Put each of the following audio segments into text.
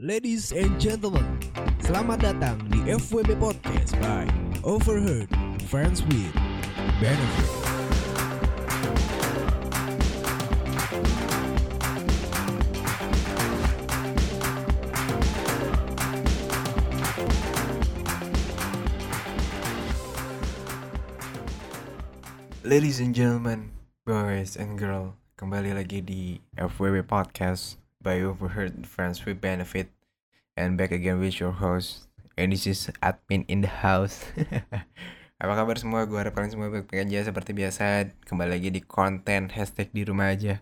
Ladies and gentlemen, selamat datang di FWB Podcast by Overheard Friends with Benefit. Ladies and gentlemen, boys and girl, kembali lagi di FWB Podcast by Overheard Friends with Benefit and back again with your host and this is admin in the house. Apa kabar semua? Gue harap kalian semua baik-baik aja seperti biasa. Kembali lagi di konten hashtag di rumah aja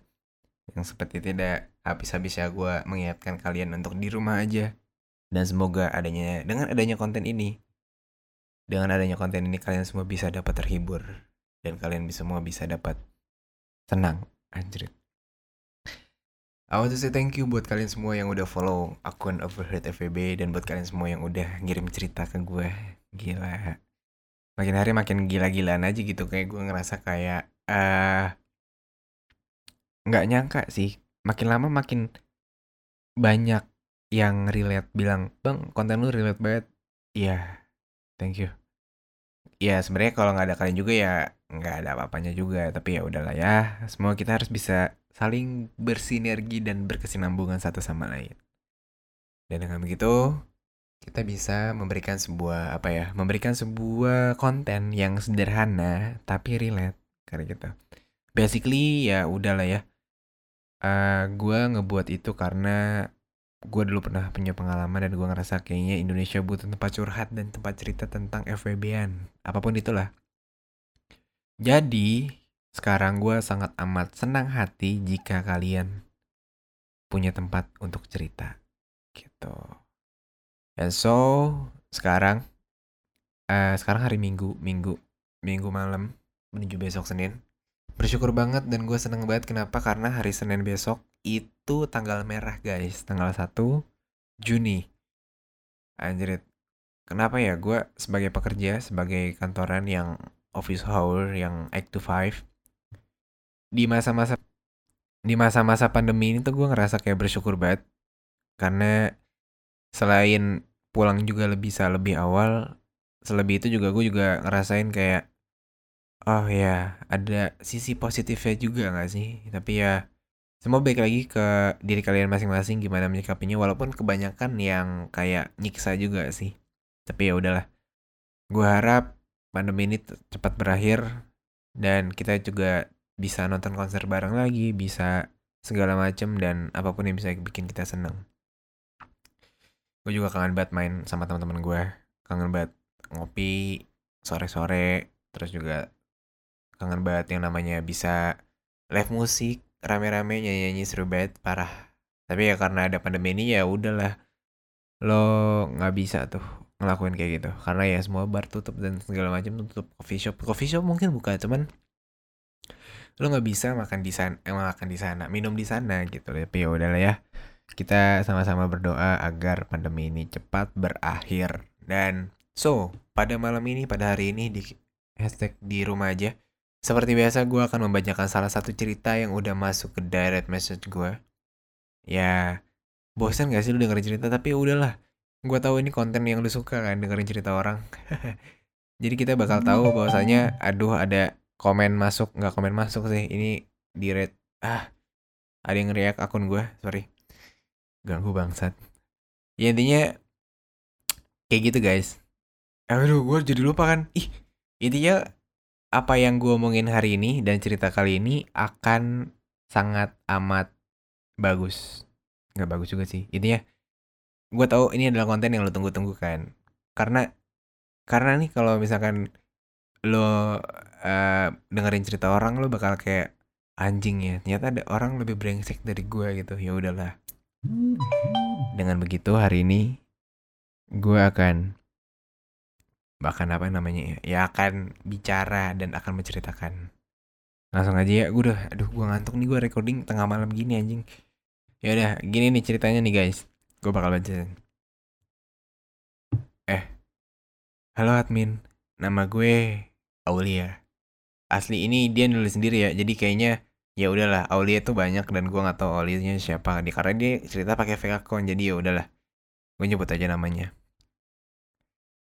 yang seperti tidak habis-habisnya gue mengingatkan kalian untuk di rumah aja. Dan semoga adanya dengan adanya konten ini, dengan adanya konten ini kalian semua bisa dapat terhibur dan kalian semua bisa dapat tenang anjir I want to say thank you buat kalian semua yang udah follow akun Overheard FVB dan buat kalian semua yang udah ngirim cerita ke gue gila. Makin hari makin gila-gilaan aja gitu kayak gue ngerasa kayak uh, nggak nyangka sih. Makin lama makin banyak yang relate bilang bang konten lu relate banget. Iya yeah, thank you. Ya sebenarnya kalau nggak ada kalian juga ya nggak ada apa-apanya juga tapi ya udahlah ya. Semua kita harus bisa saling bersinergi dan berkesinambungan satu sama lain. Dan dengan begitu kita bisa memberikan sebuah apa ya memberikan sebuah konten yang sederhana tapi relate karena gitu. Basically ya udahlah ya. Uh, eh, gue ngebuat itu karena gue dulu pernah punya pengalaman dan gue ngerasa kayaknya Indonesia butuh tempat curhat dan tempat cerita tentang FWB-an apa pun itulah. Jadi, sekarang gue sangat amat senang hati jika kalian punya tempat untuk cerita. Gitu. And so, sekarang, uh, sekarang hari Minggu, Minggu, Minggu malam, menuju besok Senin. Bersyukur banget dan gue seneng banget kenapa karena hari Senin besok itu tanggal merah guys, tanggal 1 Juni. Anjrit. Kenapa ya gue sebagai pekerja, sebagai kantoran yang office hour yang 8 to 5 di masa-masa di masa-masa pandemi ini tuh gue ngerasa kayak bersyukur banget. Karena selain pulang juga lebih bisa lebih awal selebih itu juga gue juga ngerasain kayak oh ya ada sisi positifnya juga gak sih? Tapi ya semua baik lagi ke diri kalian masing-masing gimana menyikapinya walaupun kebanyakan yang kayak nyiksa juga sih. Tapi ya udahlah. Gue harap pandemi ini cepat berakhir dan kita juga bisa nonton konser bareng lagi, bisa segala macem dan apa pun yang bisa bikin kita seneng. Gue juga kangen banget main sama teman-teman gue, kangen banget ngopi sore-sore, terus juga kangen banget yang namanya bisa live musik rame-rame nyanyi-nyanyi seru banget parah. Tapi ya karena ada pandemi ini ya udahlah lo nggak bisa tuh ngelakuin kayak gitu karena ya semua bar tutup dan segala macam tutup coffee shop coffee shop mungkin buka cuman lo nggak bisa makan di sana eh, makan di sana minum di sana gitu tapi ya udahlah ya. Kita sama-sama berdoa agar pandemi ini cepat berakhir. Dan so pada malam ini pada hari ini di hashtag di rumah aja seperti biasa gue akan membacakan salah satu cerita yang udah masuk ke direct message gue ya bosan gak sih lu dengerin cerita? Tapi udahlah gue tahu ini konten yang lu suka kan dengerin cerita orang. Jadi kita bakal tahu bahwasanya aduh ada komen masuk nggak komen masuk sih. Ini di red ah ada yang react akun gue sorry. Ganggu bangsat. Ya intinya kayak gitu guys. Aduh gue jadi lupa kan. Ih intinya apa yang gue omongin hari ini dan cerita kali ini akan sangat amat bagus. Nggak bagus juga sih. Intinya gue tahu ini adalah konten yang lo tunggu-tunggu kan. Karena karena nih kalau misalkan lo uh, dengerin cerita orang lo bakal kayak anjing ya ternyata ada orang lebih brengsek dari gue gitu. Ya udahlah. Dengan begitu hari ini gue akan bahkan apa namanya ya, ya akan bicara dan akan menceritakan. Langsung aja ya gue udah aduh gue ngantuk nih gue recording tengah malam gini anjing. Ya udah gini nih ceritanya nih guys. Gue bakal bacain. Eh, halo admin. Nama gue Aulia. Asli ini dia nulis sendiri ya, jadi kayaknya ya udahlah Aulia tuh banyak dan gue nggak tahu Aulia siapa. Di karena dia cerita pakai fake account, jadi ya udahlah. gue nyebut aja namanya.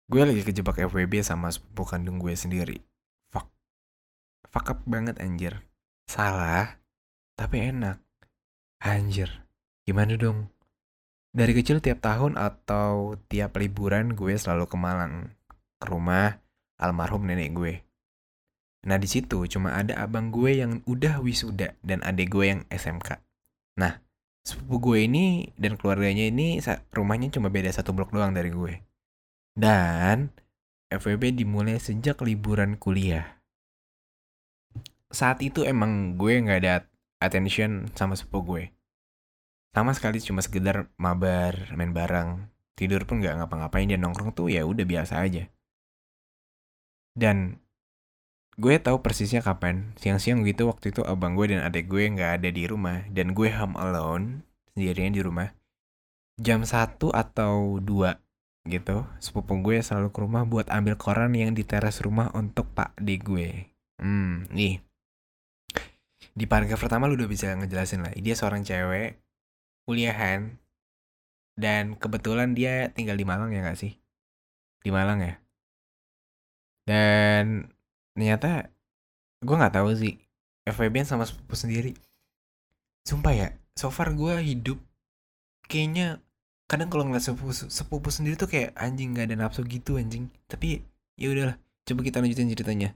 Gue lagi kejebak FWB sama sepupu kandung gue sendiri. Fuck. Fuck up banget anjir. Salah, tapi enak. Anjir, gimana dong? Dari kecil tiap tahun atau tiap liburan gue selalu ke Malang, ke rumah almarhum nenek gue. Nah di situ cuma ada abang gue yang udah wisuda dan adik gue yang SMK. Nah, sepupu gue ini dan keluarganya ini rumahnya cuma beda satu blok doang dari gue. Dan FWB dimulai sejak liburan kuliah. Saat itu emang gue nggak ada attention sama sepupu gue sama sekali cuma sekedar mabar main bareng tidur pun nggak ngapa-ngapain dia nongkrong tuh ya udah biasa aja dan gue tahu persisnya kapan siang-siang gitu waktu itu abang gue dan adik gue nggak ada di rumah dan gue home alone sendirian di rumah jam satu atau dua gitu sepupu gue selalu ke rumah buat ambil koran yang di teras rumah untuk pak di gue hmm nih di paragraf pertama lu udah bisa ngejelasin lah dia seorang cewek kuliahan dan kebetulan dia tinggal di Malang ya gak sih? Di Malang ya. Dan ternyata gue nggak tahu sih FWB sama sepupu sendiri. Sumpah ya, so far gue hidup kayaknya kadang kalau ngeliat sepupu, sepupu sendiri tuh kayak anjing nggak ada nafsu gitu anjing. Tapi ya udahlah, coba kita lanjutin ceritanya.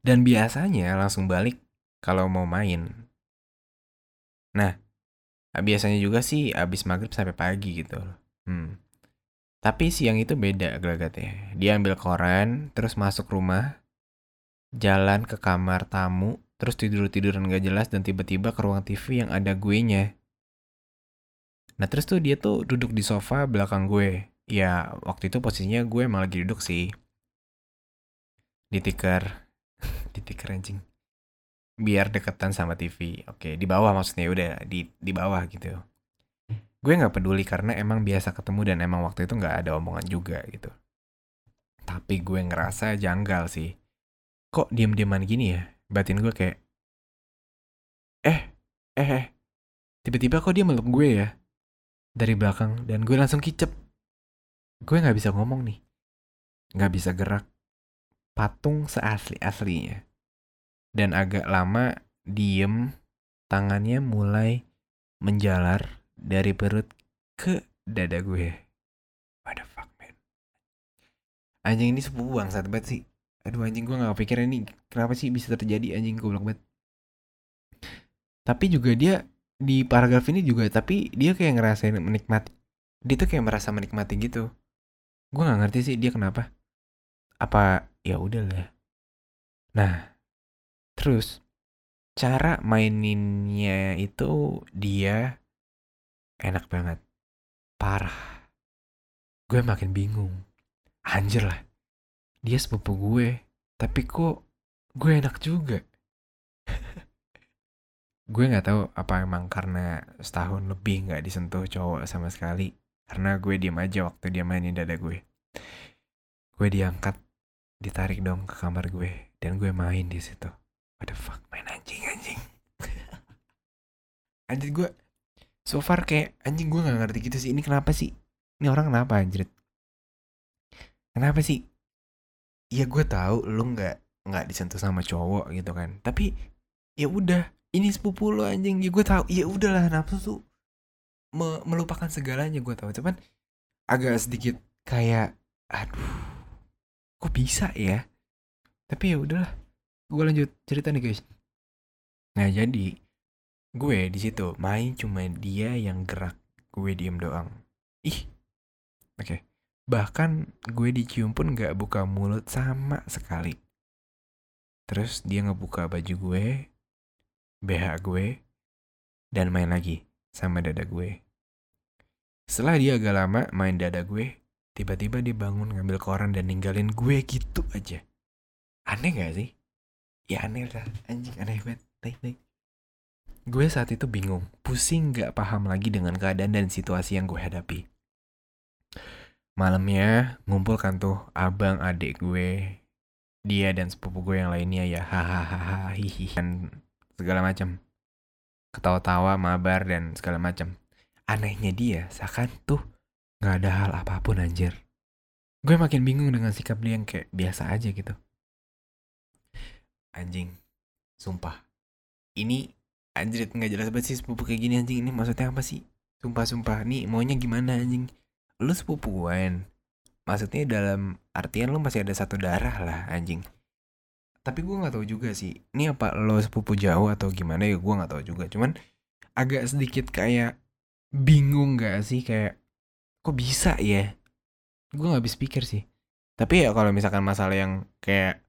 Dan biasanya langsung balik kalau mau main. Nah, Ah, biasanya juga sih abis maghrib sampai pagi gitu Hmm. Tapi siang itu beda gelagatnya. Dia ambil koran, terus masuk rumah, jalan ke kamar tamu, terus tidur-tiduran gak jelas dan tiba-tiba ke ruang TV yang ada gue nya. Nah terus tuh dia tuh duduk di sofa belakang gue. Ya waktu itu posisinya gue emang lagi duduk sih. Di tikar. di tikar anjing biar deketan sama TV. Oke, di bawah maksudnya udah di di bawah gitu. Gue nggak peduli karena emang biasa ketemu dan emang waktu itu nggak ada omongan juga gitu. Tapi gue ngerasa janggal sih. Kok diem-dieman gini ya? Batin gue kayak, eh, eh, eh. Tiba-tiba kok dia meluk gue ya? Dari belakang dan gue langsung kicep. Gue nggak bisa ngomong nih. Nggak bisa gerak. Patung seasli-aslinya dan agak lama diem, tangannya mulai menjalar dari perut ke dada gue. What the fuck, man? Anjing ini sepupu bangsat banget sih. Aduh anjing gue gak pikir ini kenapa sih bisa terjadi anjing goblok banget. Tapi juga dia di paragraf ini juga tapi dia kayak ngerasain menikmati. Dia tuh kayak merasa menikmati gitu. Gue gak ngerti sih dia kenapa. Apa ya udahlah. Nah, Terus cara maininnya itu dia enak banget. Parah. Gue makin bingung. Anjir lah. Dia sepupu gue. Tapi kok gue enak juga. gue nggak tahu apa emang karena setahun lebih nggak disentuh cowok sama sekali. Karena gue diem aja waktu dia mainin dada gue. Gue diangkat, ditarik dong ke kamar gue, dan gue main di situ. What the fuck main anjing anjing Anjir gue So far kayak anjing gue gak ngerti gitu sih Ini kenapa sih? Ini orang kenapa anjir Kenapa sih? Ya gue tahu lu gak nggak disentuh sama cowok gitu kan tapi ya udah ini sepupu lo anjing. Ya gue tahu ya udahlah nafsu tuh me melupakan segalanya gue tahu. Cuman agak sedikit kayak aduh kok bisa ya? Tapi ya udahlah gue lanjut cerita nih guys. Nah jadi gue di situ main cuma dia yang gerak gue diem doang. Ih oke. Okay. bahkan gue dicium pun gak buka mulut sama sekali. Terus dia ngebuka baju gue BH gue dan main lagi sama dada gue. Setelah dia agak lama main dada gue tiba-tiba dia bangun ngambil koran dan ninggalin gue gitu aja. Aneh gak sih? Ya aneh lah anjing aneh banget. Naik naik gue saat itu bingung pusing gak paham lagi dengan keadaan dan situasi yang gue hadapi malamnya ngumpul kan tuh abang adik gue dia dan sepupu gue yang lainnya ya hahaha hihi dan segala macam ketawa-tawa mabar dan segala macam anehnya dia seakan tuh nggak ada hal apa pun anjir. Gue makin bingung dengan sikap dia yang kayak biasa aja gitu. Anjing, sumpah. Ini anjir nggak jelas banget sih sepupu kayak gini anjing ini maksudnya apa sih? Sumpah-sumpah, nih maunya gimana anjing? Lu sepupu gue Maksudnya dalam artian lu masih ada satu darah lah anjing. Tapi gue nggak tahu juga sih. Ini apa lo sepupu jauh atau gimana ya gue nggak tahu juga. Cuman agak sedikit kayak bingung gak sih kayak kok bisa ya? Gue nggak habis pikir sih. Tapi ya kalau misalkan masalah yang kayak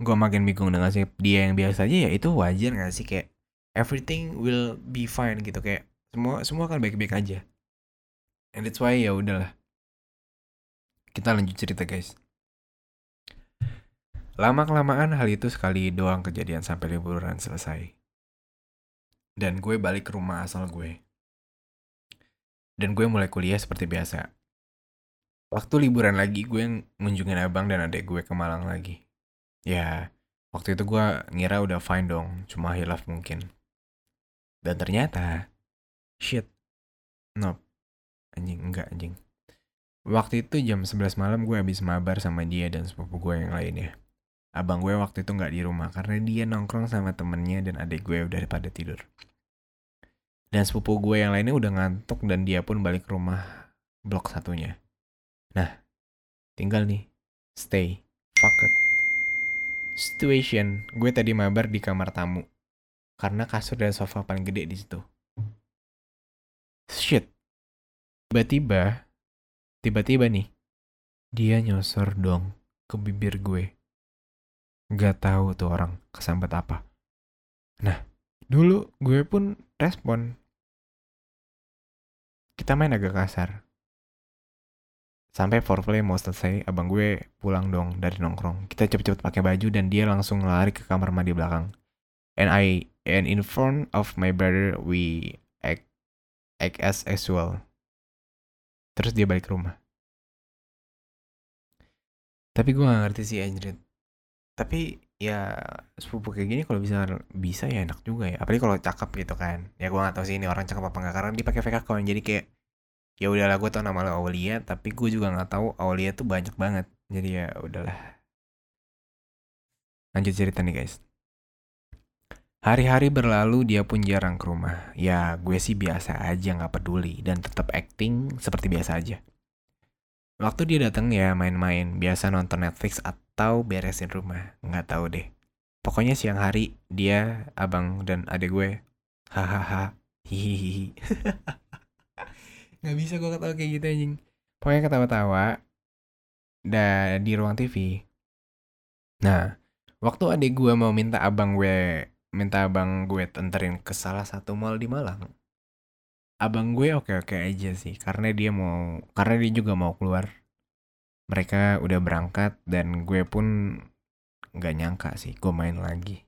gue makin bingung dengan si dia yang biasa aja ya itu wajar gak sih kayak everything will be fine gitu kayak semua semua akan baik-baik aja. And that's why ya udahlah. Kita lanjut cerita guys. Lama-kelamaan hal itu sekali doang kejadian sampai liburan selesai. Dan gue balik ke rumah asal gue. Dan gue mulai kuliah seperti biasa. Waktu liburan lagi gue ngunjungin abang dan adik gue ke Malang lagi. Ya, waktu itu gue ngira udah fine dong, cuma hilaf mungkin. Dan ternyata, shit, nope, anjing, enggak anjing. Waktu itu jam 11 malam gue habis mabar sama dia dan sepupu gue yang lainnya. Abang gue waktu itu nggak di rumah karena dia nongkrong sama temennya dan adik gue udah pada tidur. Dan sepupu gue yang lainnya udah ngantuk dan dia pun balik ke rumah blok satunya. Nah, tinggal nih, stay, fuck it. Situation, gue tadi mabar di kamar tamu. Karena kasur dan sofa paling gede di situ. Shit. Tiba-tiba, tiba-tiba nih, dia nyosor dong ke bibir gue Gak tahu tuh orang kesambet apa. Nah, dulu gue pun respon. Kita main agak kasar. Sampai foreplay mau selesai, abang gue pulang dong dari nongkrong. Kita cepet-cepet pakai baju dan dia langsung lari ke kamar mandi belakang. And I and in front of my brother we act act as usual. Terus dia balik ke rumah. Tapi gue gak ngerti sih Anjrit. Tapi ya sepupu kayak gini kalau bisa bisa ya enak juga ya. Apalagi kalau cakep gitu kan. Ya gue gak tahu sih ini orang cakep apa enggak karena dia pakai fake account. Jadi kayak ya udahlah gue tau nama lo Aulia tapi gue juga nggak tahu Aulia tuh banyak banget. Jadi ya udahlah. Lanjut cerita nih guys Hari-hari berlalu dia pun jarang ke rumah. Ya gue sih biasa aja nggak peduli dan tetap acting seperti biasa aja. Waktu dia datang ya main-main, biasa nonton Netflix atau beresin rumah. Nggak tahu deh. Pokoknya siang hari dia abang dan adik gue hahaha hihihi nggak bisa gue ketawa kayak gitu anjing. Pokoknya ketawa-tawa dan di ruang TV nah waktu adik gue mau minta abang gue minta abang gue tenterin ke salah satu mall di Malang. Abang gue oke-oke aja sih karena dia mau karena dia juga mau keluar. Mereka udah berangkat dan gue pun nggak nyangka sih gue main lagi.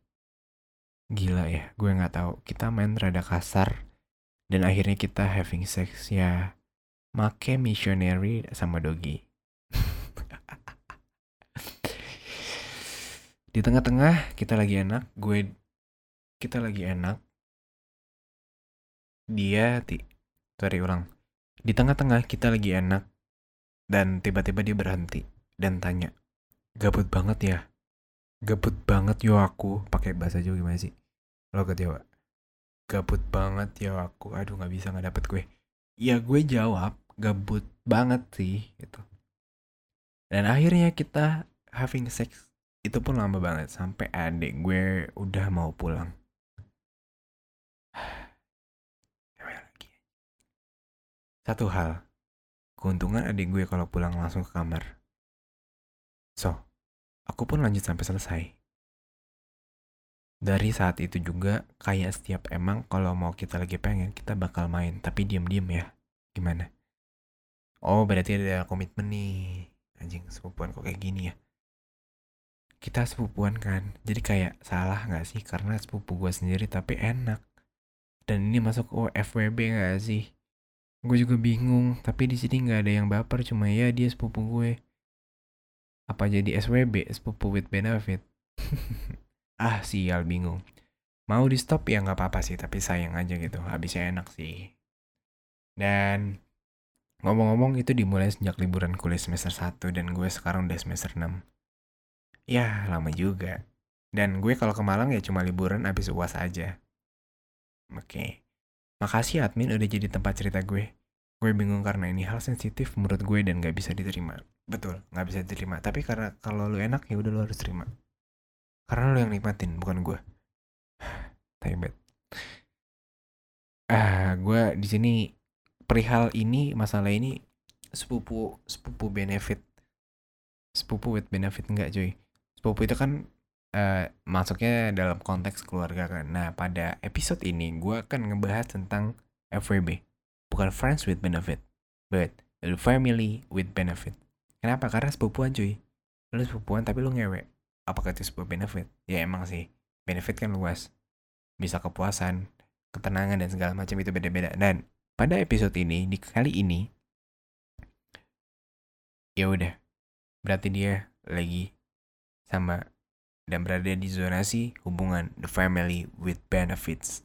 Gila ya gue nggak tahu. Kita main rada kasar dan akhirnya kita having sex ya make missionary sama doggy. Di tengah-tengah kita lagi enak gue kita lagi enak dia ti sorry ulang di tengah-tengah kita lagi enak dan tiba-tiba dia berhenti dan tanya, gabut banget ya? Gabut banget yo aku. Pakai bahasa Jawa gimana sih? Lo ke Jawa. Gabut banget ya aku. Aduh nggak bisa nggak dapet gue. Ya gue jawab gabut banget sih gitu. Dan akhirnya kita having sex itu pun lama banget sampai adik gue udah mau pulang. Satu hal, Keuntungan adik gue kalau pulang langsung ke kamar. So, aku pun lanjut sampai selesai. Dari saat itu juga, kayak setiap emang kalau mau kita lagi pengen, kita bakal main. Tapi diem-diem ya. Gimana? Oh, berarti ada komitmen nih. Anjing, sepupuan kok kayak gini ya. Kita sepupuan kan, jadi kayak salah gak sih? Karena sepupu gue sendiri tapi enak. Dan ini masuk oh, FWB gak sih? Gue juga bingung, tapi di sini nggak ada yang baper, cuma ya dia sepupu gue. Apa jadi SWB, sepupu with benefit? ah, sial bingung. Mau di stop ya nggak apa-apa sih, tapi sayang aja gitu. Habisnya enak sih. Dan ngomong-ngomong itu dimulai sejak liburan kuliah semester 1 dan gue sekarang udah semester 6. Ya, lama juga. Dan gue kalau ke Malang ya cuma liburan habis UAS aja. Oke. Makasih admin udah jadi tempat cerita gue. Gue bingung karena ini hal sensitif menurut gue dan gak bisa diterima. Betul, gak bisa diterima. Tapi karena kalau lu enak ya udah lu harus terima. Karena lu yang nikmatin, bukan gue. Taibet. Ah, gue di sini perihal ini masalah ini sepupu sepupu benefit sepupu with benefit enggak cuy sepupu itu kan uh, masuknya dalam konteks keluarga kan. Nah pada episode ini gue akan ngebahas tentang FWB bukan friends with benefit but family with benefit. Kenapa? Karena sepupuan cuy. Lu sepupuan tapi lu ngewe. Apakah itu sebuah benefit? Ya emang sih. Benefit kan luas. Bisa kepuasan ketenangan dan segala macam itu beda-beda. Dan pada episode ini di kali ini ya udah. Berarti dia lagi sama dan berada di zonasi hubungan the family with benefits.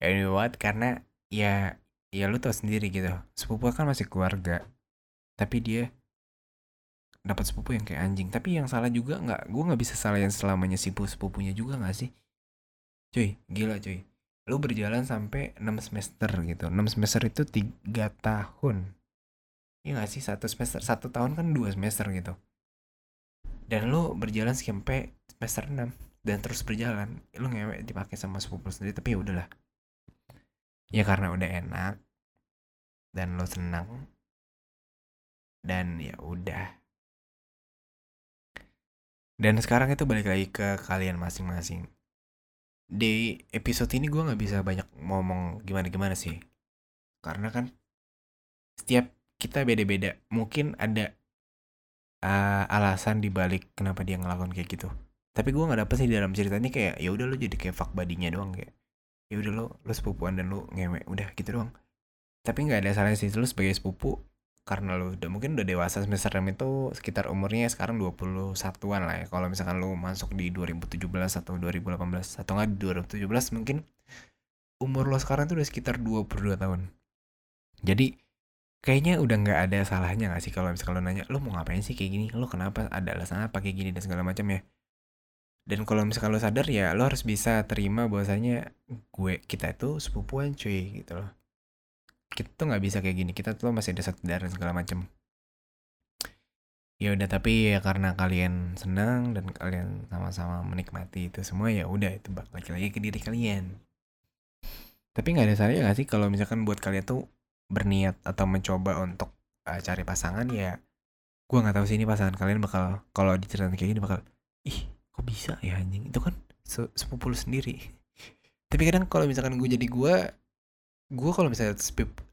Know what? Karena ya ya lu tau sendiri gitu. Sepupu kan masih keluarga. Tapi dia dapat sepupu yang kayak anjing. Tapi yang salah juga nggak, gue nggak bisa salah yang selamanya si sepupunya juga nggak sih? Cuy, gila cuy. Lu berjalan sampai 6 semester gitu. 6 semester itu 3 tahun. Iya gak sih? Satu semester, satu tahun kan dua semester gitu dan lu berjalan sampai semester 6 dan terus berjalan lu ngewek dipakai sama sepupu sendiri tapi ya udahlah. Ya karena udah enak dan lo senang dan ya udah. Dan sekarang itu balik lagi ke kalian masing-masing. Di episode ini gue nggak bisa banyak ngomong gimana-gimana sih. Karena kan setiap kita beda-beda. Mungkin ada uh, alasan dibalik kenapa dia ngelakuin kayak gitu. Tapi gue nggak dapet sih dalam cerita ini kayak ya udah lo jadi kayak fuck badinya doang kayak ya udah lo lo sepupuan dan lo ngewe udah gitu doang. Tapi nggak ada salahnya sih lo sebagai sepupu karena lo udah mungkin udah dewasa semester 6 itu sekitar umurnya sekarang 21-an lah ya. Kalau misalkan lo masuk di 2017 atau 2018 atau nggak di 2017 mungkin umur lo sekarang tuh udah sekitar 22 tahun. Jadi kayaknya udah nggak ada salahnya gak sih kalau misalnya lo nanya lo mau ngapain sih kayak gini? Lo kenapa? Ada alasan apa kayak gini? dan segala macam ya. Dan kalau misalkan lo sadar ya lo harus bisa terima bahwasanya gue kita itu sepupuan cuy gitu loh. Kita tuh nggak bisa kayak gini kita tuh masih ada satu darah segala macam. Ya udah tapi ya karena kalian senang dan kalian sama-sama menikmati itu semua ya udah itu balik lagi ke diri kalian. Tapi nggak ada salahnya gak sih kalau misalkan buat kalian tuh berniat atau mencoba untuk uh, cari pasangan ya gue nggak tahu sih ini pasangan kalian bakal kalau diceritain kayak gini bakal ih kok bisa ya anjing? Itu kan se sepupu sendiri. Tapi kadang kalau misalkan gue jadi gue gue kalau misalnya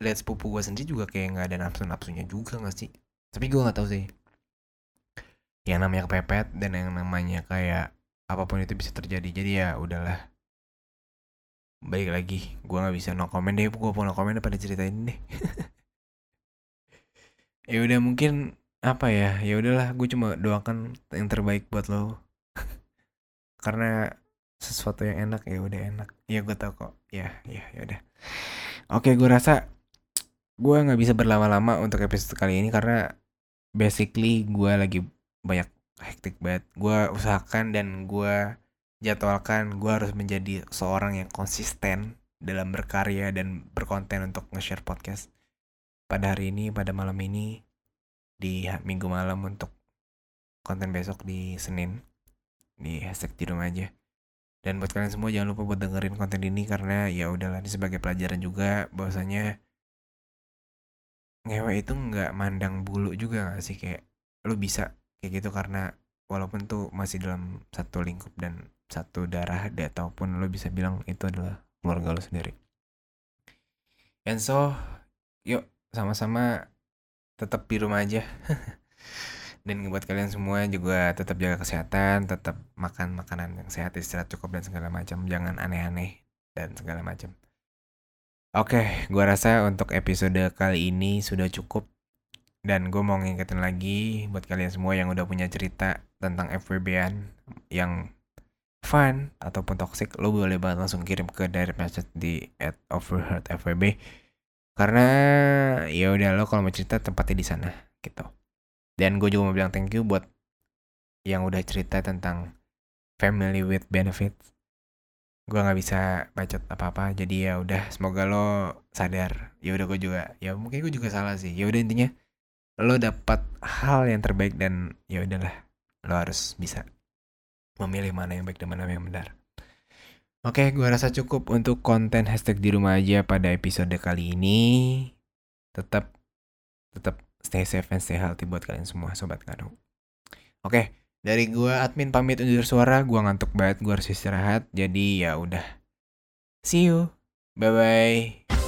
lihat sepupu gue sendiri juga kayak nggak ada nafsu nafsunya juga nggak sih? Tapi gue nggak tahu sih. Yang namanya kepepet dan yang namanya kayak apa pun itu bisa terjadi. Jadi ya udahlah balik lagi. Gue nggak bisa no comment deh. Gue mau no comment pada cerita ini deh. Ya udah mungkin apa ya? Ya udahlah gue cuma doakan yang terbaik buat lo. Karena sesuatu yang enak ya udah enak. Ya gue tau kok. Ya ya ya udah. Oke gue rasa gue nggak bisa berlama-lama untuk episode kali ini karena basically gue lagi banyak hektik banget. Gue usahakan dan gue jadwalkan gue harus menjadi seorang yang konsisten dalam berkarya dan berkonten untuk nge-share podcast pada hari ini, pada malam ini, di minggu malam untuk konten besok di Senin di hashtag di rumah aja. Dan buat kalian semua jangan lupa buat dengerin konten ini karena ya udahlah ini sebagai pelajaran juga bahwasanya ngewe itu nggak mandang bulu juga gak sih kayak lu bisa kayak gitu karena walaupun tuh masih dalam satu lingkup dan satu darah ataupun lo bisa bilang itu adalah keluarga lo sendiri. And so, yuk sama-sama tetap di rumah aja. dan buat kalian semua juga tetap jaga kesehatan, tetap makan makanan yang sehat, istirahat cukup dan segala macam, jangan aneh-aneh dan segala macam. Oke, gua rasa untuk episode kali ini sudah cukup dan gue mau ngingetin lagi buat kalian semua yang udah punya cerita tentang FWB-an yang fun ataupun toxic lo boleh banget langsung kirim ke direct message di at overheard FWB Karena ya udah lo kalau mau cerita tempatnya di sana gitu. Dan gue juga mau bilang thank you buat yang udah cerita tentang family with benefits. Gue nggak bisa bacot apa-apa, jadi ya udah semoga lo sadar. Ya udah gue juga, ya mungkin gue juga salah sih. Ya udah intinya lo dapat hal yang terbaik dan ya udahlah lo harus bisa memilih mana yang baik dan mana yang benar. Oke, gue rasa cukup untuk konten hashtag di rumah aja pada episode kali ini. Tetap, tetap stay safe and stay healthy buat kalian semua, sobat kado. Oke, dari gue admin pamit undur suara, gue ngantuk banget, gue harus istirahat. Jadi ya udah, see you, bye bye.